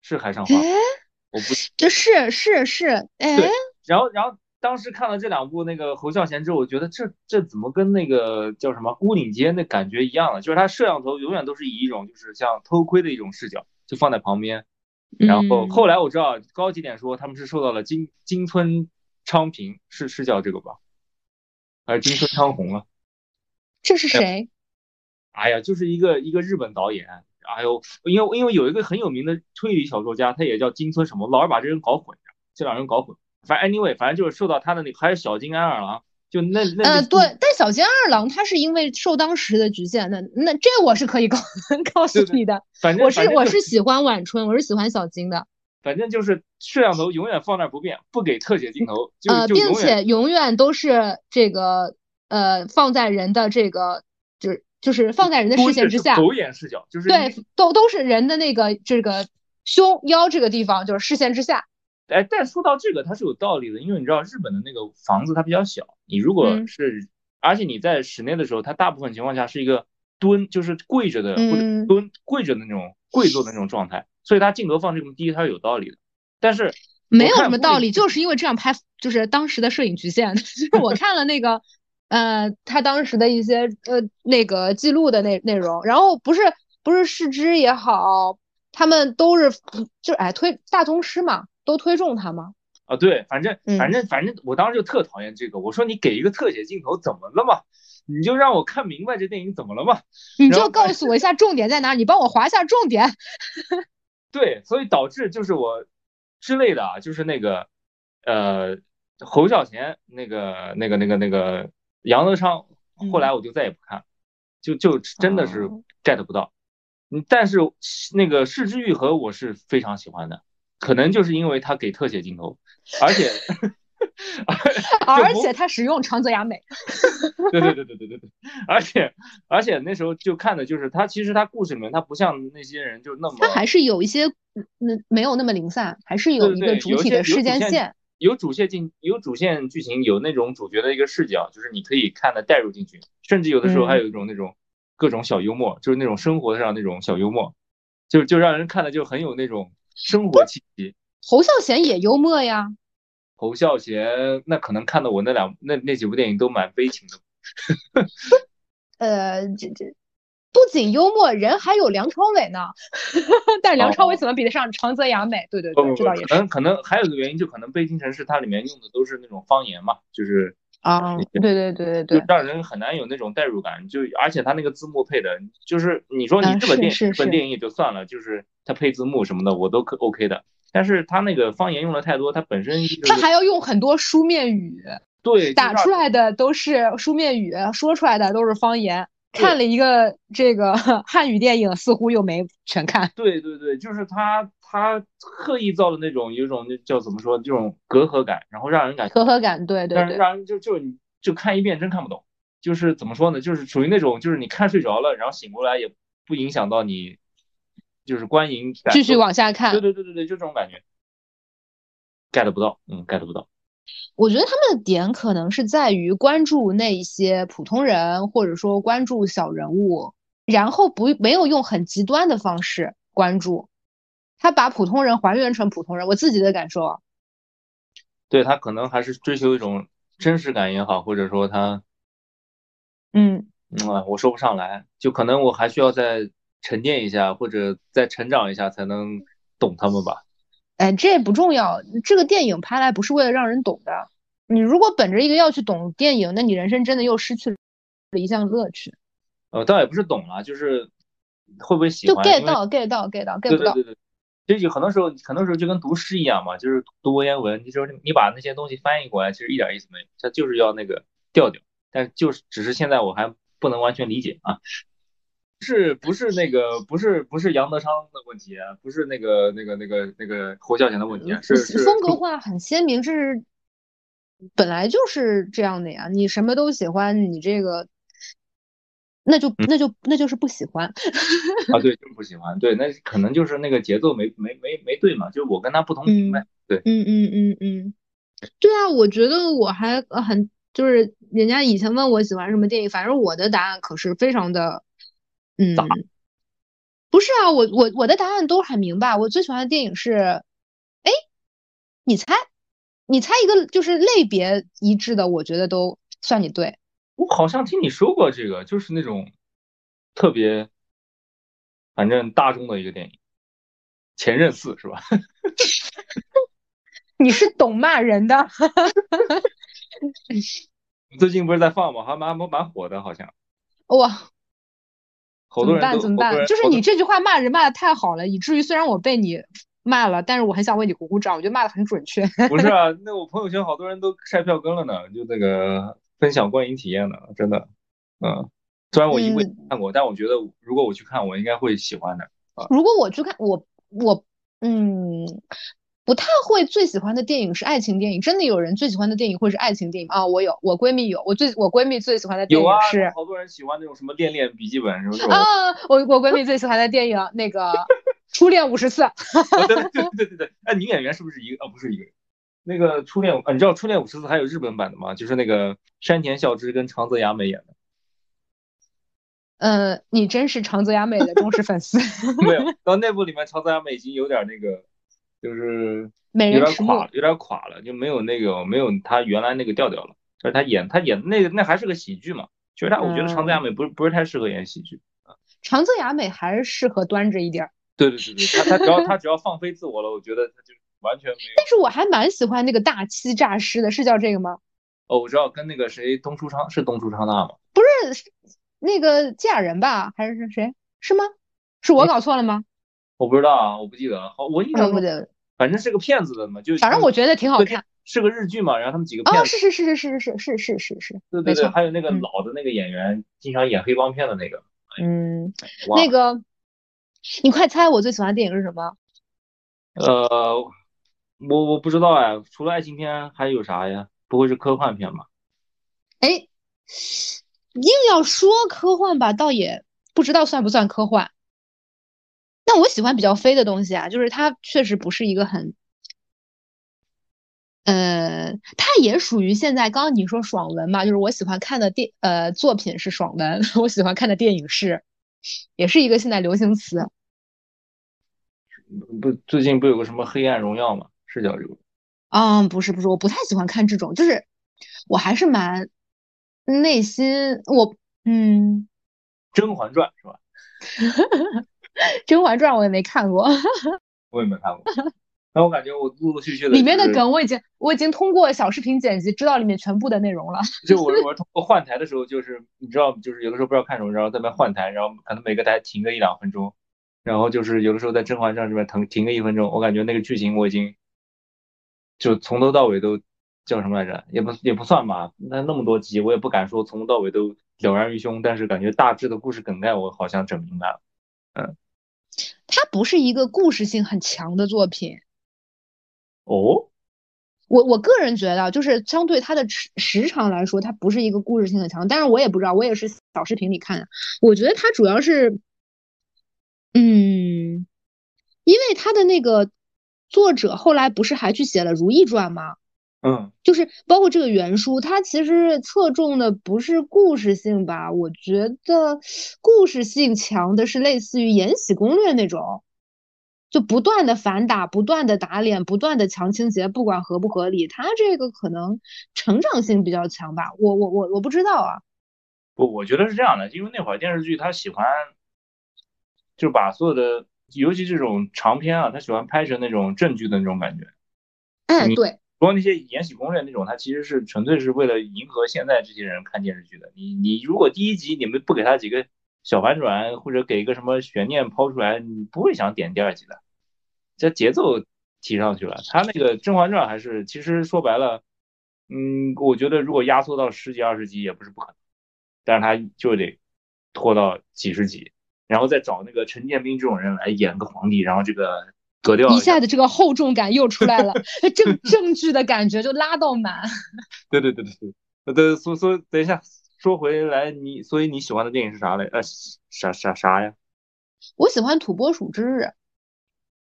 是海上花？我不，就是是是，哎，然后然后。当时看了这两部那个侯孝贤之后，我觉得这这怎么跟那个叫什么《孤岭街》那感觉一样了？就是他摄像头永远都是以一种就是像偷窥的一种视角，就放在旁边。然后后来我知道高级点说他们是受到了金金村昌平，是是叫这个吧？还是金村昌宏啊？这是谁？哎呀，就是一个一个日本导演。哎呦，因为因为有一个很有名的推理小说家，他也叫金村什么，老是把这人搞混，这两人搞混。反正 anyway，反正就是受到他的那个，还是小金安二郎，就那那呃对，但小金二郎他是因为受当时的局限，那那这我是可以告 (laughs) 告诉你的。反正我是我是喜欢晚春，我是喜欢小金的。反正就是摄像头永远放那不变，不给特写镜头，呃，并且永远都是这个呃放在人的这个就是就是放在人的视线之下，狗眼视角就是对，都都是人的那个这个胸腰这个地方就是视线之下。哎，但说到这个，它是有道理的，因为你知道日本的那个房子它比较小，你如果是，而且你在室内的时候，它大部分情况下是一个蹲，就是跪着的或者蹲跪着的那种跪坐的那种状态，所以它镜头放这么低，它是有道理的。但是没有什么道理，就是因为这样拍，就是当时的摄影局限。(laughs) 就是我看了那个，呃，他当时的一些呃那个记录的内内容，然后不是不是视之也好，他们都是就哎推大宗师嘛。都推中他吗？啊，对，反正反正反正，我当时就特讨厌这个。我说你给一个特写镜头怎么了嘛？你就让我看明白这电影怎么了嘛？你就告诉我一下重点在哪，你帮我划一下重点。(laughs) 对，所以导致就是我之类的啊，就是那个呃侯孝贤那个那个那个那个杨德昌后来我就再也不看，就就真的是 get 不到。嗯，但是那个失之愈合我是非常喜欢的，可能就是因为他给特写镜头，而且。(laughs) 而且他使用长泽雅美，(laughs) 对对对对对对对，而且而且那时候就看的就是他，其实他故事里面他不像那些人就那么，他还是有一些那没有那么零散，还是有一个主体的时间线，有主线进有主线剧情，有那种主角的一个视角，就是你可以看的带入进去，甚至有的时候还有一种那种各种小幽默，就是那种生活上那种小幽默，就就让人看的就很有那种生活气息。侯孝贤也幽默呀。侯孝贤，那可能看的我那两那那几部电影都蛮悲情的。(laughs) 呃，这这不仅幽默，人还有梁朝伟呢。(laughs) 但是梁朝伟怎么比得上长泽雅美？对对对，这倒也是。可能可能还有一个原因，就可能《悲情城市》它里面用的都是那种方言嘛，就是啊，对对对对对，让人很难有那种代入感。就而且他那个字幕配的，就是你说你日本电影日本电影也就算了，就是他配字幕什么的，我都可 OK 的。但是他那个方言用的太多，他本身他还要用很多书面语，对，打出来的都是书面语，说出来的都是方言。看了一个这个 (laughs) 汉语电影，似乎又没全看。(laughs) 对对对，就是他他刻意造的那种，有一种叫怎么说，这种隔阂感，然后让人感隔阂感，对对对，让人就就你就看一遍真看不懂，就是怎么说呢，就是属于那种就是你看睡着了，然后醒过来也不影响到你。就是观影，继续往下看。对对对对对，就这种感觉，get 不到，嗯，get 不到。我觉得他们的点可能是在于关注那一些普通人，或者说关注小人物，然后不没有用很极端的方式关注，他把普通人还原成普通人。我自己的感受，对他可能还是追求一种真实感也好，或者说他，嗯嗯，我说不上来，就可能我还需要再。沉淀一下，或者再成长一下，才能懂他们吧。哎，这不重要。这个电影拍来不是为了让人懂的。你如果本着一个要去懂电影，那你人生真的又失去了一项乐趣。呃，倒也不是懂了，就是会不会喜欢？就 get 到，get 到，get 到，get 到。对对对对。其实很多时候，很多时候就跟读诗一样嘛，就是读文言文，你说你把那些东西翻译过来，其实一点意思没有。他就是要那个调调，但就是只是现在我还不能完全理解啊。是不是那个不是不是杨德昌的问题，不是那个那个那个那个侯孝贤的问题，是风格化很鲜明，这是本来就是这样的呀。你什么都喜欢，你这个那就那就那就是不喜欢啊，对，(laughs) 就是不喜欢，对，那可能就是那个节奏没没没没对嘛，就是我跟他不同频呗，对，嗯嗯嗯嗯，对啊，我觉得我还很就是人家以前问我喜欢什么电影，反正我的答案可是非常的。嗯，不是啊，我我我的答案都很明白。我最喜欢的电影是，哎，你猜，你猜一个就是类别一致的，我觉得都算你对。我好像听你说过这个，就是那种特别，反正大众的一个电影，《前任四》是吧？(laughs) 你是懂骂人的。(laughs) 最近不是在放吗？还蛮蛮蛮火的，好像。哇。怎么办？怎么办？就是你这句话骂人骂的太好了，以至于虽然我被你骂了，但是我很想为你鼓鼓掌。我觉得骂的很准确。(laughs) 不是啊，那我朋友圈好多人都晒票根了呢，就那个分享观影体验呢，真的。嗯，虽然我一未看过，但我觉得如果我去看，我应该会喜欢的。如果我去看，我我嗯。不太会最喜欢的电影是爱情电影，真的有人最喜欢的电影会是爱情电影啊？我有，我闺蜜有，我最我闺蜜最喜欢的电影是，好多人喜欢那种什么恋恋笔记本什么啊，我我闺蜜最喜欢的电影那个初恋五十次，对对对对对，哎，女演员是不是一个？啊，不是一个人，那个初恋，你知道初恋五十次还有日本版的吗？就是那个山田孝之跟长泽雅美演的。呃，你真是长泽雅美的忠实粉丝。没有，到那部里面长泽雅美已经有点那个。就是有点垮，有点垮了，就没有那个没有他原来那个调调了。就是他演他演那个那还是个喜剧嘛。其实他我觉得长泽雅美不是不是太适合演喜剧啊。长泽雅美还是适合端着一点。对对对对，他他只要他只要放飞自我了，我觉得他就完全没有。但是我还蛮喜欢那个大欺诈师的，是叫这个吗？哦，我知道，跟那个谁东出昌是东出昌大吗？不是，那个金雅人吧？还是谁？是吗？是我搞错了吗？我不知道啊，我不记得了。好，我印象中。反正是个骗子的嘛，就反正我觉得挺好看。是个日剧嘛，然后他们几个骗子，是是是是是是是是是是，对对对，还有那个老的那个演员，经常演黑帮片的那个，嗯，那个，你快猜我最喜欢的电影是什么？(laughs) 呃，我我不知道哎，除了爱情片还有啥呀？不会是科幻片吧？哎，硬要说科幻吧，倒也不知道算不算科幻。但我喜欢比较飞的东西啊，就是它确实不是一个很，呃，它也属于现在刚刚你说爽文嘛，就是我喜欢看的电呃作品是爽文，(laughs) 我喜欢看的电影是，也是一个现在流行词。不，最近不有个什么《黑暗荣耀》吗？是叫这个？嗯，不是不是，我不太喜欢看这种，就是我还是蛮内心我嗯，《甄嬛传》是吧？《(laughs) 甄嬛传》我也没看过，(laughs) 我也没看过。但我感觉我陆陆续续的里面的梗我已经我已经通过小视频剪辑知道里面全部的内容了。(laughs) 就我我通过换台的时候，就是你知道，就是有的时候不知道看什么，然后在那换台，然后可能每个台停个一两分钟，然后就是有的时候在《甄嬛传》这边停停个一分钟，我感觉那个剧情我已经就从头到尾都叫什么来着？也不也不算吧，那那么多集，我也不敢说从头到尾都了然于胸，但是感觉大致的故事梗概我好像整明白了，嗯。它不是一个故事性很强的作品，哦，我我个人觉得，就是相对它的时时长来说，它不是一个故事性很强。但是我也不知道，我也是小视频里看的。我觉得它主要是，嗯，因为它的那个作者后来不是还去写了《如懿传》吗？嗯，就是包括这个原书，它其实侧重的不是故事性吧？我觉得故事性强的是类似于《延禧攻略》那种，就不断的反打，不断的打脸，不断的强情节，不管合不合理，它这个可能成长性比较强吧？我我我我不知道啊。不，我觉得是这样的，因为那会儿电视剧他喜欢，就把所有的，尤其这种长篇啊，他喜欢拍成那种正剧的那种感觉。哎，对。包括那些《延禧攻略》那种，它其实是纯粹是为了迎合现在这些人看电视剧的。你你如果第一集你们不给他几个小反转，或者给一个什么悬念抛出来，你不会想点第二集的。这节奏提上去了。他那个《甄嬛传》还是其实说白了，嗯，我觉得如果压缩到十几二十集也不是不可能，但是他就得拖到几十集，然后再找那个陈建斌这种人来演个皇帝，然后这个。一下子这个厚重感又出来了，正正剧的感觉就拉到满。(laughs) 对对对对对，呃，对，所所等一下说回来，你所以你喜欢的电影是啥嘞？呃，啥啥啥呀？我喜欢《土拨鼠之日》。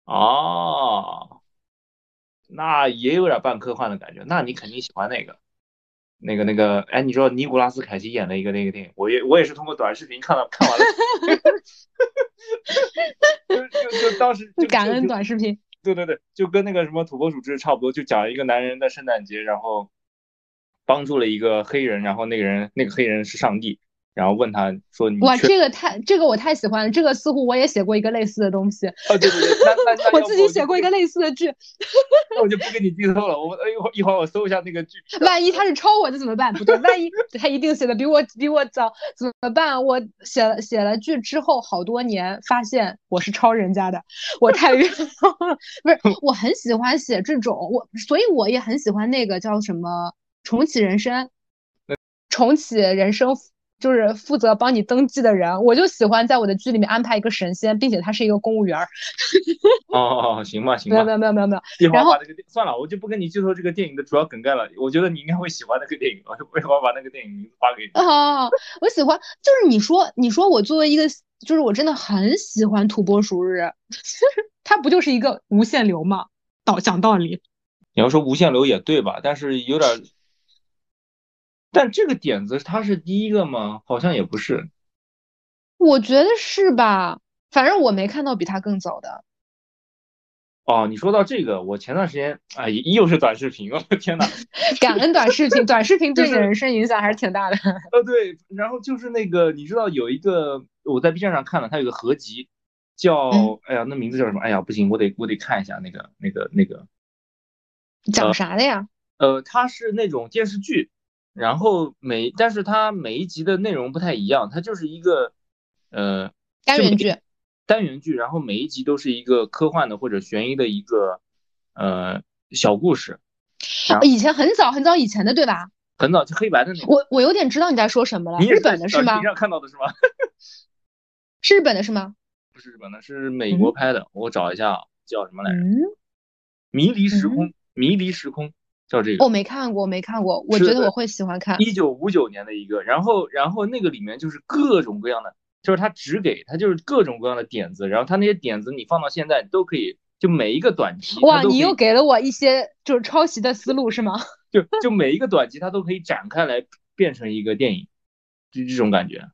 哦，那也有点半科幻的感觉，那你肯定喜欢那个。那个那个，哎，你说尼古拉斯凯奇演的一个那个电影，我也我也是通过短视频看到看完了，(laughs) (laughs) 就就就当时就感恩短视频，对对对，就跟那个什么土拨鼠之差不多，就讲一个男人的圣诞节，然后帮助了一个黑人，然后那个人那个黑人是上帝。然后问他说：“你哇，这个太这个我太喜欢了，这个似乎我也写过一个类似的东西。”哦，对对对，那那 (laughs) 我自己写过一个类似的剧，(laughs) 那我就不跟你剧透了。我一会儿一会儿我搜一下那个剧。(laughs) 万一他是抄我的怎么办？不对，万一他一定写的比我比我早怎么办？我写了写了剧之后好多年，发现我是抄人家的，我太冤枉了。不是，我很喜欢写这种，我所以我也很喜欢那个叫什么重启人生，重启人生。就是负责帮你登记的人，我就喜欢在我的剧里面安排一个神仙，并且他是一个公务员。哦，行吧，(laughs) 行吧。没有没有没有没有。然后把这个算了，我就不跟你剧透这个电影的主要梗概了。我觉得你应该会喜欢那个电影，我就一会儿把那个电影名字发给你。啊，我喜欢，就是你说你说我作为一个，就是我真的很喜欢《土拨鼠日》，(laughs) 它不就是一个无限流吗？道讲道理。你要说无限流也对吧？但是有点。但这个点子他是第一个吗？好像也不是。我觉得是吧？反正我没看到比他更早的。哦，你说到这个，我前段时间哎，又是短视频，我的天哪！(laughs) 感恩短视频，短视频对你人生影响还是挺大的。(laughs) 呃，对，然后就是那个，你知道有一个我在 B 站上看了，它有个合集，叫哎呀，那名字叫什么？哎呀，不行，我得我得看一下那个那个那个。讲啥的呀？呃，它是那种电视剧。然后每，但是它每一集的内容不太一样，它就是一个，呃，单元剧，单元剧，然后每一集都是一个科幻的或者悬疑的一个，呃，小故事，以前很早很早以前的对吧？很早就黑白的那个。我我有点知道你在说什么了。日本的是吗？上看到的是吗？(laughs) 是日本的是吗？不是日本的，是美国拍的。我找一下叫什么来着？迷离时空，迷离时空叫这个。我没看过，没看过。我觉得我会喜欢看。一九五九年的一个，然后然后那个里面就是各种各样的，就是他只给他就是各种各样的点子，然后他那些点子你放到现在都可以，就每一个短集。哇，你又给了我一些就是抄袭的思路是吗？(laughs) 就就每一个短集它都可以展开来变成一个电影，就这种感觉。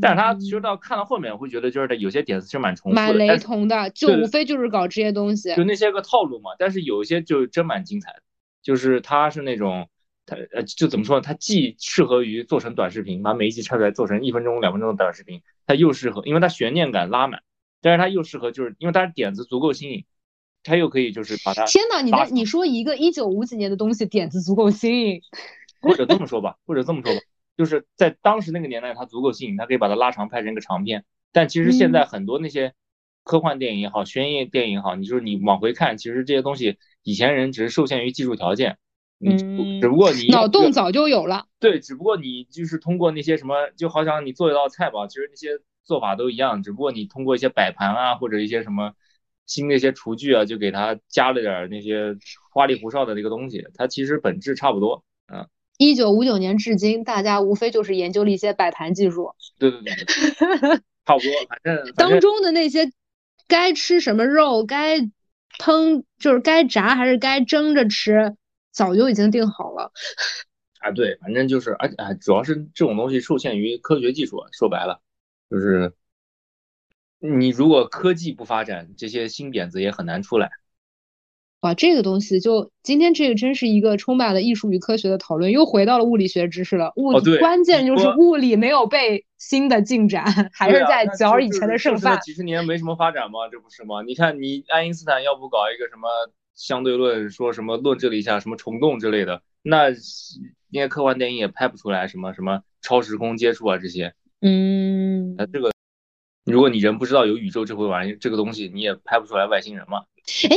但是他其实到看到后面会觉得，就是有些点子是蛮重复的，蛮雷同的，就无非就是搞这些东西，就那些个套路嘛。但是有一些就真蛮精彩的，就是它是那种，它呃就怎么说呢？它既适合于做成短视频，把每一集拆出来做成一分钟、两分钟的短视频，它又适合，因为它悬念感拉满，但是它又适合，就是因为它点子足够新颖，它又可以就是把它。天哪，你在你说一个一九五几年的东西点子足够新颖，(laughs) 或者这么说吧，或者这么说吧。就是在当时那个年代，它足够新颖，它可以把它拉长拍成一个长片。但其实现在很多那些科幻电影也好，悬疑电影也好，你就是你往回看，其实这些东西以前人只是受限于技术条件，嗯，只不过你脑洞早就有了。对，只不过你就是通过那些什么，就好像你做一道菜吧，其实那些做法都一样，只不过你通过一些摆盘啊，或者一些什么新的一些厨具啊，就给它加了点那些花里胡哨的那个东西，它其实本质差不多，嗯。一九五九年至今，大家无非就是研究了一些摆盘技术。对对对，(laughs) 差不多，反正当中的那些该吃什么肉，该烹就是该炸还是该蒸着吃，早就已经定好了。(laughs) 啊，对，反正就是，而且主要是这种东西受限于科学技术，说白了就是你如果科技不发展，这些新点子也很难出来。哇，这个东西就今天这个真是一个充满了艺术与科学的讨论，又回到了物理学知识了。物理关键就是物理没有被新的进展，(laughs) 还是在嚼以前的剩饭。几十年没什么发展吗？这不是吗？你看，你爱因斯坦要不搞一个什么相对论，说什么论证了一下什么虫洞之类的，那那些科幻电影也拍不出来什么什么超时空接触啊这些。嗯，那这个，如果你人不知道有宇宙这回玩意这个东西，你也拍不出来外星人嘛。哎。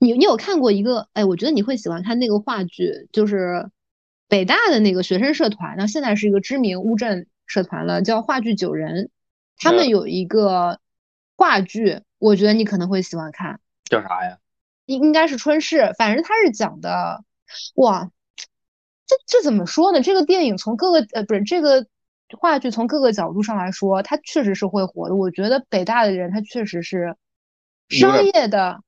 你你有看过一个？哎，我觉得你会喜欢看那个话剧，就是北大的那个学生社团，那现在是一个知名乌镇社团了，叫话剧九人。他们有一个话剧，我觉得你可能会喜欢看。叫啥呀？应应该是春逝，反正他是讲的，哇，这这怎么说呢？这个电影从各个呃不是这个话剧从各个角度上来说，它确实是会火的。我觉得北大的人他确实是商业的。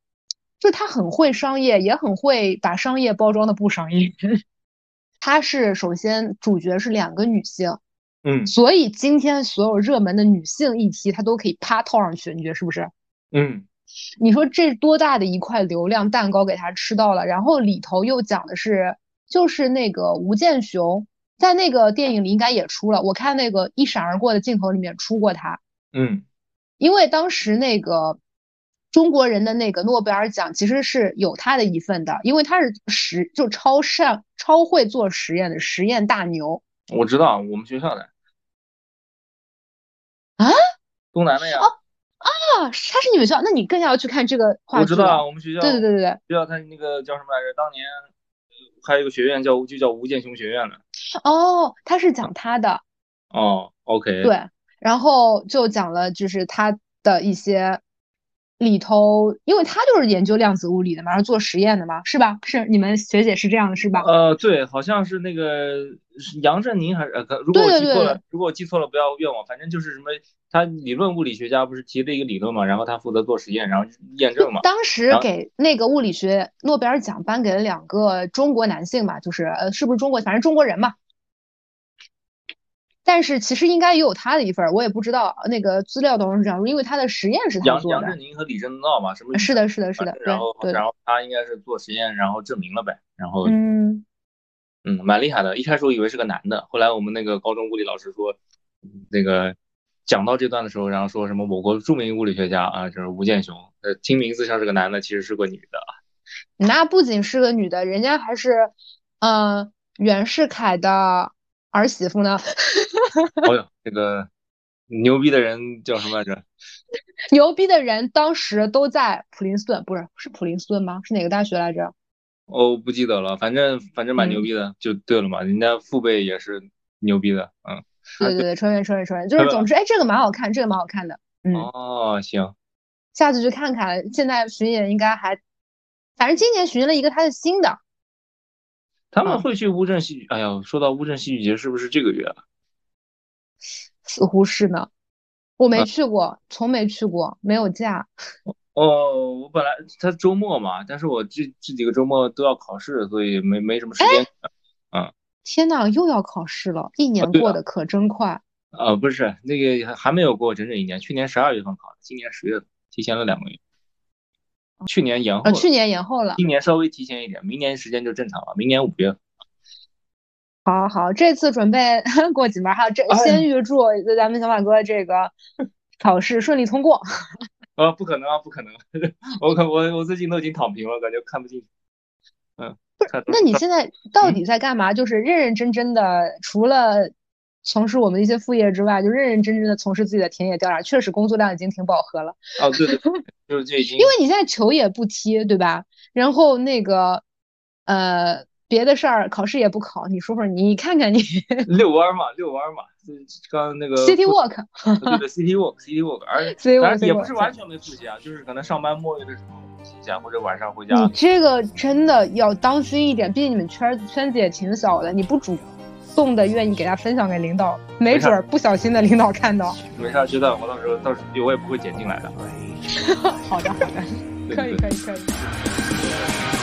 就他很会商业，也很会把商业包装的不商业。(laughs) 他是首先主角是两个女性，嗯，所以今天所有热门的女性议题，她都可以啪套上去，你觉得是不是？嗯，你说这多大的一块流量蛋糕给他吃到了？然后里头又讲的是，就是那个吴建雄在那个电影里应该也出了，我看那个一闪而过的镜头里面出过他，嗯，因为当时那个。中国人的那个诺贝尔奖其实是有他的一份的，因为他是实就超善超会做实验的实验大牛。我知道，我们学校的啊，东南的呀。哦啊，他是你们学校，那你更要去看这个话剧。我知道，我们学校。对对对对对。学校他那个叫什么来着？当年还有一个学院叫就叫吴建雄学院了。哦，他是讲他的。哦，OK。对，然后就讲了就是他的一些。里头，因为他就是研究量子物理的嘛，然后做实验的嘛，是吧？是你们学姐是这样的，是吧？呃，对，好像是那个杨振宁还是呃，如果我记错了，如果我记错了不要怨我，反正就是什么，他理论物理学家不是提了一个理论嘛，然后他负责做实验，然后验证嘛。当时给那个物理学诺贝尔奖颁给了两个中国男性嘛，就是呃，是不是中国？反正中国人嘛。但是其实应该也有他的一份，我也不知道那个资料当中是这样，因为他的实验是他做的。杨杨振宁和李政道嘛，什么？是的，是的，是的。然后，然后他应该是做实验，然后证明了呗。然后，嗯嗯，蛮厉害的。一开始我以为是个男的，后来我们那个高中物理老师说，那个讲到这段的时候，然后说什么我国著名物理学家啊，就是吴健雄，呃，听名字像是个男的，其实是个女的。那不仅是个女的，人家还是，嗯，袁世凯的。儿媳妇呢？(laughs) 哦呦，这个牛逼的人叫什么来着？(laughs) 牛逼的人当时都在普林斯顿，不是是普林斯顿吗？是哪个大学来着？哦不记得了，反正反正蛮牛逼的，就对了嘛。人家父辈也是牛逼的，嗯。对对对，抽烟抽烟抽烟，就是总之，哎，这个蛮好看，这个蛮好看的。嗯。哦，行。下次去看看，现在巡演应该还，反正今年巡了一个他的新的。他们会去乌镇戏剧？哎呀，说到乌镇戏剧节，是不是这个月啊？似乎是呢，我没去过，从没去过，没有假。(laughs) 哦，我本来他周末嘛，但是我这这几个周末都要考试，所以没没什么时间。嗯。天呐，又要考试了，一年过得可真快。呃，不是，那个还没有过整整一年，去年十二月份考的，今年十月份，提前了两个月。去年延后，去年延后了，今年稍微提前一点，明年时间就正常了，明年五月。好好，这次准备 (laughs) 过几门，还有这先预祝咱们小马哥这个考试顺利通过。呃，(laughs) 不可能啊，不可能，(laughs) 我可我我最近都已经躺平了，感觉看不进去。嗯，不是，那你现在到底在干嘛？就是认认真真的，除了。从事我们一些副业之外，就认认真真的从事自己的田野调查，确实工作量已经挺饱和了。哦，对对，(laughs) 就是这已经。因为你现在球也不踢，对吧？然后那个，呃，别的事儿，考试也不考。你说说，你看看你。(laughs) 遛弯嘛，遛弯嘛。刚那个。City Walk。对对，City Walk，City Walk，而 (laughs) 且当然也不是完全没复习啊，就是可能上班摸鱼的时候复习一下，或者晚上回家。你这个真的要当心一点，毕竟你们圈圈子也挺小的，你不主。动的愿意给他分享给领导，没准儿不小心的领导看到。没事，知道我到时候到时候我也不会剪进来 (laughs) 的。好的，好的，可以，可以，可以。